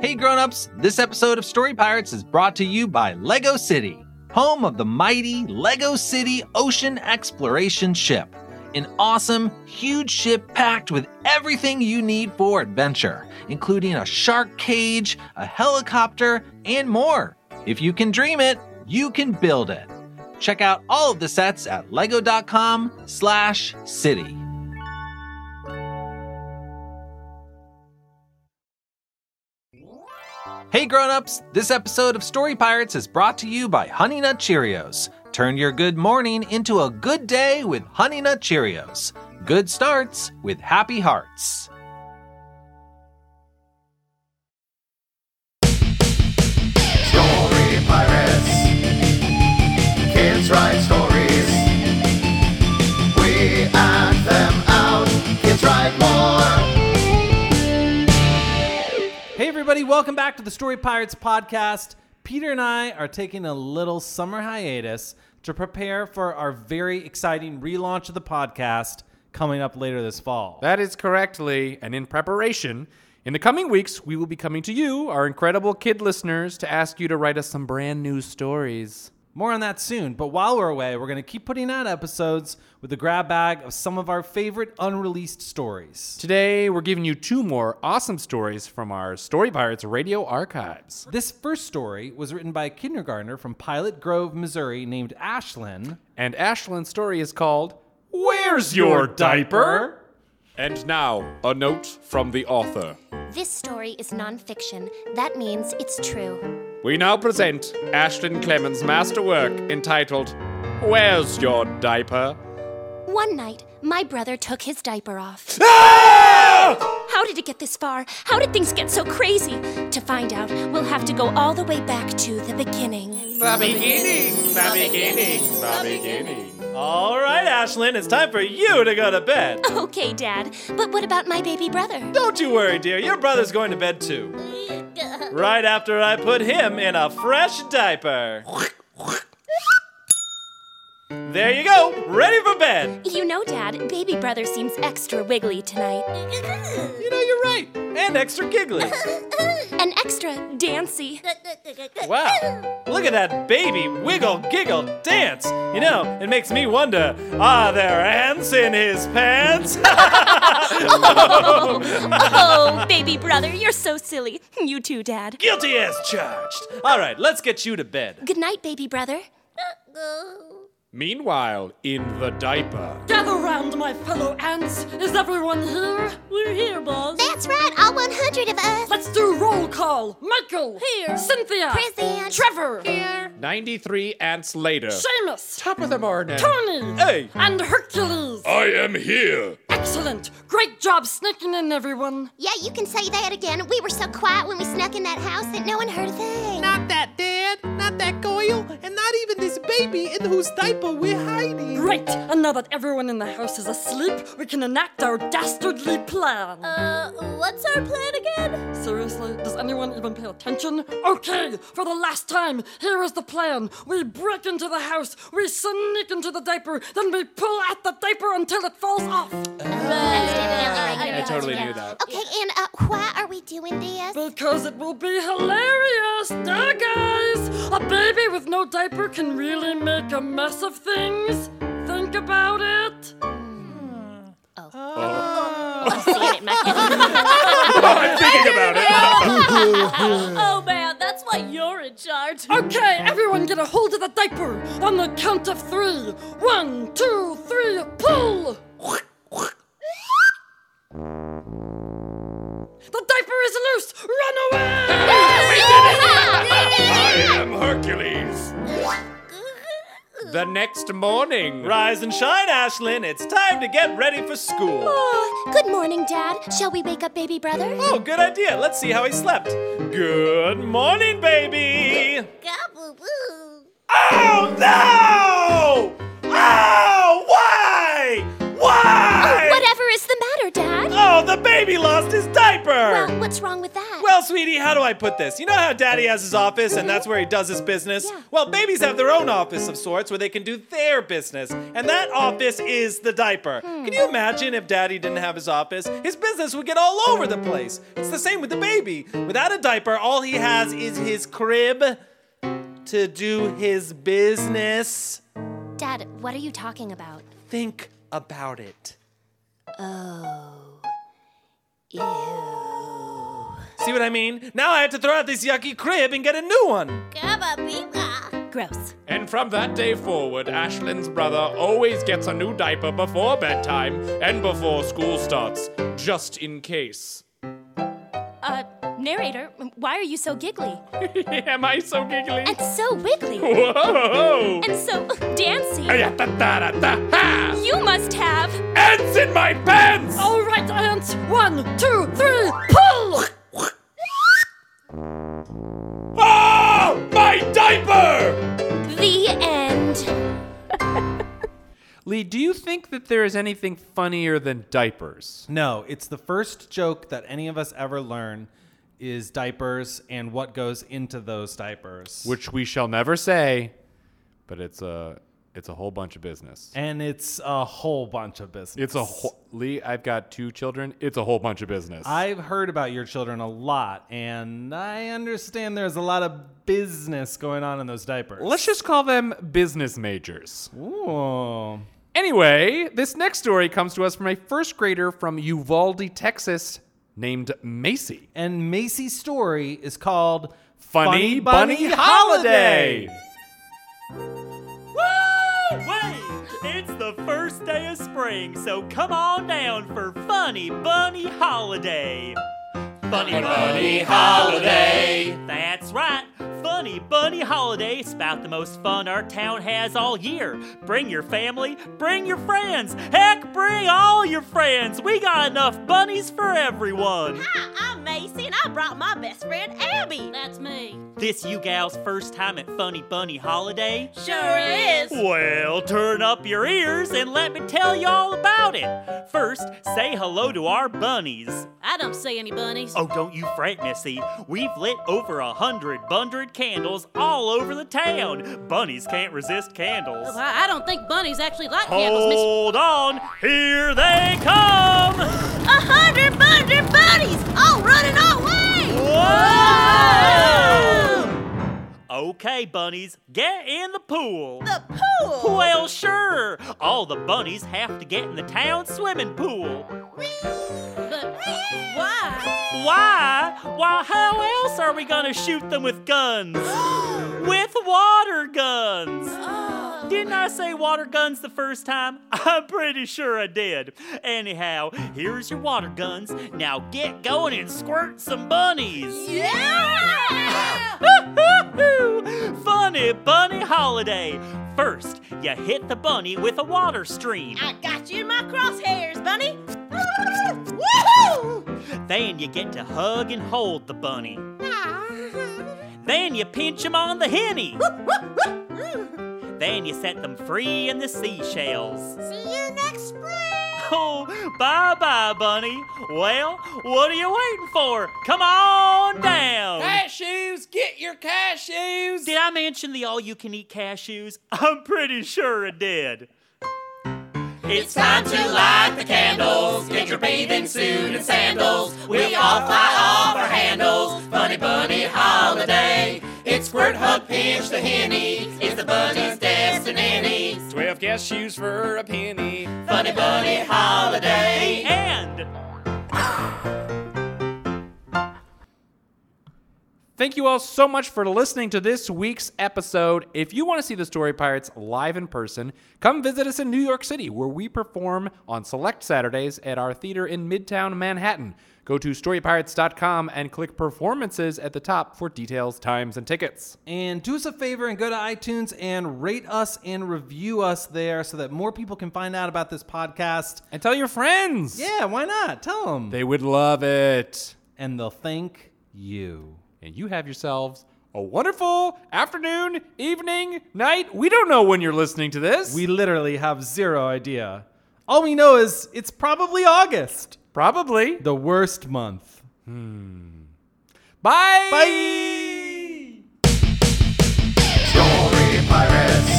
Hey grown-ups, this episode of Story Pirates is brought to you by Lego City, home of the mighty Lego City Ocean Exploration Ship. An awesome, huge ship packed with everything you need for adventure, including a shark cage, a helicopter, and more. If you can dream it, you can build it. Check out all of the sets at lego.com/city. Hey grown-ups, this episode of Story Pirates is brought to you by Honey Nut Cheerios. Turn your good morning into a good day with Honey Nut Cheerios. Good starts with happy hearts. Everybody, welcome back to the Story Pirates podcast. Peter and I are taking a little summer hiatus to prepare for our very exciting relaunch of the podcast coming up later this fall. That is correctly, and in preparation, in the coming weeks, we will be coming to you, our incredible kid listeners, to ask you to write us some brand new stories. More on that soon, but while we're away, we're going to keep putting out episodes with a grab bag of some of our favorite unreleased stories. Today, we're giving you two more awesome stories from our Story Pirates radio archives. This first story was written by a kindergartner from Pilot Grove, Missouri named Ashlyn. And Ashlyn's story is called Where's Your Diaper? And now, a note from the author. This story is nonfiction. That means it's true. We now present Ashlyn Clemens' masterwork entitled Where's Your Diaper? One night, my brother took his diaper off. Ah! How did it get this far? How did things get so crazy? To find out, we'll have to go all the way back to the beginning. The beginning, the beginning, the beginning. All right, Ashlyn, it's time for you to go to bed. Okay, Dad, but what about my baby brother? Don't you worry, dear. Your brother's going to bed too. Right after I put him in a fresh diaper. There you go, ready for bed. You know, Dad, baby brother seems extra wiggly tonight. You know, you're right. And extra giggly. And extra dancy. Wow. Look at that baby wiggle, giggle, dance. You know, it makes me wonder are there ants in his pants? Oh, baby brother, you're so silly. You too, Dad. Guilty as charged. All right, let's get you to bed. Good night, baby brother. Meanwhile, in the diaper. Gather round, my fellow ants. Is everyone here? We're here, boss. That's right, all 100 of us. Let's do roll call. Michael. Here. Cynthia. Present. Trevor. Here. 93 ants later. Seamus. Top of the morning. Tony. Hey. And Hercules. I am here. Excellent. Great job sneaking in, everyone. Yeah, you can say that again. We were so quiet when we snuck in that house that no one heard a thing. Not that dad, not that Goyle, and not even this baby in whose diaper we're hiding. Great. And now that everyone in the house is asleep, we can enact our dastardly plan. Uh, what's our plan again? Seriously, does anyone even pay attention? Okay, for the last time, here is the plan. We break into the house, we sneak into the diaper, then we pull at the diaper until it falls off. I totally knew that. Okay, and uh, why are we doing this? Because it will be hilarious, duh, guys! A baby with no diaper can really make a mess of things. Think about it. Oh. Oh. Oh. I'm seeing it in my head. I'm thinking about it. Oh man, that's why you're in charge. Okay, everyone get a hold of the diaper on the count of three. One, two, three, pull! The diaper is loose! Run away! I am Hercules. The next morning. Rise and shine, Ashlyn. It's time to get ready for school. Oh, good morning, Dad. Shall we wake up baby brother? Oh, good idea. Let's see how he slept. Good morning, baby. Oh, no! Oh, why? Why? Whatever is the matter, Dad? Oh, the baby lost his diaper. Well, what's wrong with that? Well, sweetie, how do I put this? You know how daddy has his office and that's where he does his business? Yeah. Well, babies have their own office of sorts where they can do their business. And that office is the diaper. Hmm. Can you imagine if daddy didn't have his office? His business would get all over the place. It's the same with the baby. Without a diaper, all he has is his crib to do his business. Dad, what are you talking about? Think about it. Oh, See what I mean? Now I had to throw out this yucky crib and get a new one. Gross. And from that day forward, Ashlyn's brother always gets a new diaper before bedtime and before school starts, just in case. Uh, narrator, why are you so giggly? Am I so giggly? And so wiggly? Whoa! And so dancy? Ha! You must have. Ants in my pants! All right, ants. One, two, three, pull! Diaper! The end. Lee, do you think that there is anything funnier than diapers? No, it's the first joke that any of us ever learn is diapers and what goes into those diapers. Which we shall never say, but it's a it's a whole bunch of business. and it's a whole bunch of business. It's a whole Lee, I've got two children. It's a whole bunch of business. I've heard about your children a lot, and I understand there's a lot of business going on in those diapers. Let's just call them business majors. Ooh. Anyway, this next story comes to us from a first grader from Uvalde, Texas, named Macey. And Macey's story is called Funny Bunny Holiday. Wait, the first day of spring, so come on down for Funny Bunny Holiday. Funny Bunny Holiday. That's right. Funny Bunny Holiday is about the most fun our town has all year. Bring your family, bring your friends. Heck, bring all your friends. We got enough bunnies for everyone. Hi, I'm Macey, and I brought my best friend Abby. That's me. This you gal's first time at Funny Bunny Holiday? Sure is. Well, turn up your ears and let me tell you all about it. First, say hello to our bunnies. I don't see any bunnies. Oh, don't you fret, Missy. We've lit over a hundred bundred candles all over the town. Bunnies can't resist candles. I, I don't think bunnies actually like candles, Miss. Hold on, here they come! A hundred hundred bunnies, all running our way. Whoa! Okay, bunnies, get in the pool. The pool. Well, sure. All the bunnies have to get in the town swimming pool. But why? Why? Why, how else are we gonna shoot them with guns? with water guns! Oh. Didn't I say water guns the first time? I'm pretty sure I did. Anyhow, here's your water guns. Now get going and squirt some bunnies. Yeah. Funny bunny holiday. First, you hit the bunny with a water stream. I got you in my crosshairs, bunny. Woohoo! Then you get to hug and hold the bunny. Ah. Then you pinch him on the henny. Then you set them free in the seashells. See you next spring. Oh, bye bye, bunny. Well, what are you waiting for? Come on down. Cashews, get your cashews. Did I mention the all you can eat cashews? I'm pretty sure I did. It's time to light the candles. Get your bathing suit and sandals. We all fly off our handles. Funny bunny holiday. It's squirt, hug, pinch the henny. It's the bunny's destiny. Cashews for a penny. Funny bunny holiday. And Thank you all so much for listening to this week's episode. If you want to see the Story Pirates live in person, come visit us in New York City, where we perform on select Saturdays at our theater in Midtown Manhattan. Go to storypirates.com and click performances at the top for details, times, and tickets. And do us a favor and go to iTunes and rate us and review us there so that more people can find out about this podcast. And tell your friends. Yeah, why not? Tell them. They would love it. and they'll thank you. And you have yourselves a wonderful afternoon, evening, night. We don't know when you're listening to this. We literally have zero idea. All we know is it's probably August, probably. the worst month. Hmm. Bye. Bye. Story Pirates.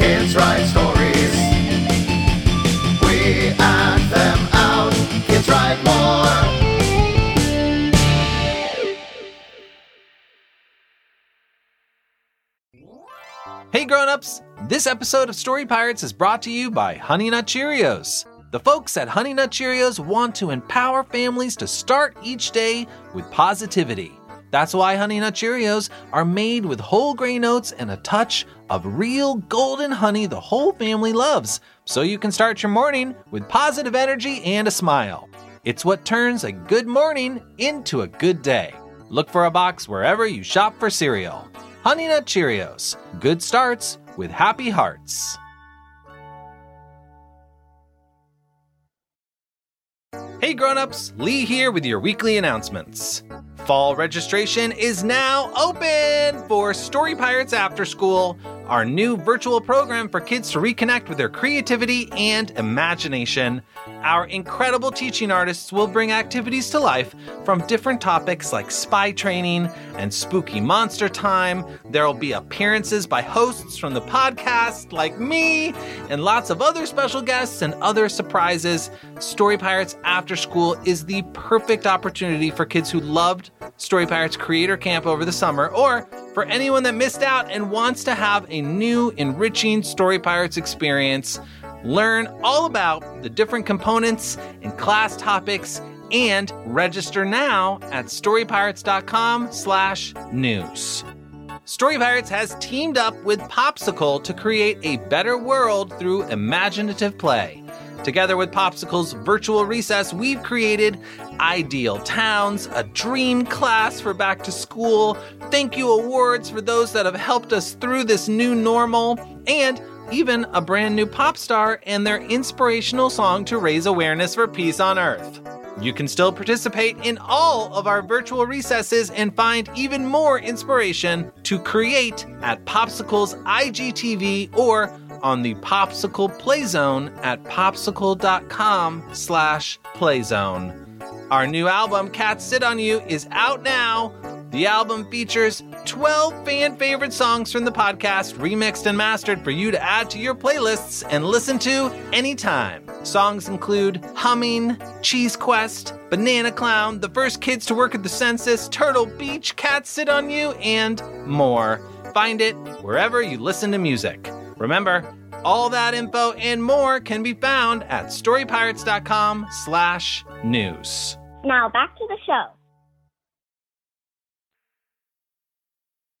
Kids write stories. We act them out. Kids write more. Hey grown-ups! This episode of Story Pirates is brought to you by Honey Nut Cheerios. The folks at Honey Nut Cheerios want to empower families to start each day with positivity. That's why Honey Nut Cheerios are made with whole grain oats and a touch of real golden honey the whole family loves, so you can start your morning with positive energy and a smile. It's what turns a good morning into a good day. Look for a box wherever you shop for cereal. Honey Nut Cheerios. Good starts with happy hearts. Hey grown-ups, Lee here with your weekly announcements. Fall registration is now open for Story Pirates After School, our new virtual program for kids to reconnect with their creativity and imagination. Our incredible teaching artists will bring activities to life from different topics like spy training and spooky monster time. There will be appearances by hosts from the podcast like me and lots of other special guests and other surprises. Story Pirates After School is the perfect opportunity for kids who loved Story Pirates Creator Camp over the summer or for anyone that missed out and wants to have a new, enriching Story Pirates experience. Learn all about the different components and class topics and register now at storypirates.com slash news. Story Pirates has teamed up with Popsicle to create a better world through imaginative play. Together with Popsicle's virtual recess, we've created ideal towns, a dream class for back to school, thank you awards for those that have helped us through this new normal, and even a brand new pop star and their inspirational song to raise awareness for peace on Earth. You can still participate in all of our virtual recesses and find even more inspiration to create at Popsicle's IGTV or on the Popsicle Playzone at popsicle.com slash playzone. Our new album, Cats Sit On You, is out now. The album features 12 fan favorite songs from the podcast, remixed and mastered for you to add to your playlists and listen to anytime. Songs include Humming, Cheese Quest, Banana Clown, The First Kids to Work at the Census, Turtle Beach, Cats Sit On You, and more. Find it wherever you listen to music. Remember, all that info and more can be found at storypirates.com slash news. Now back to the show.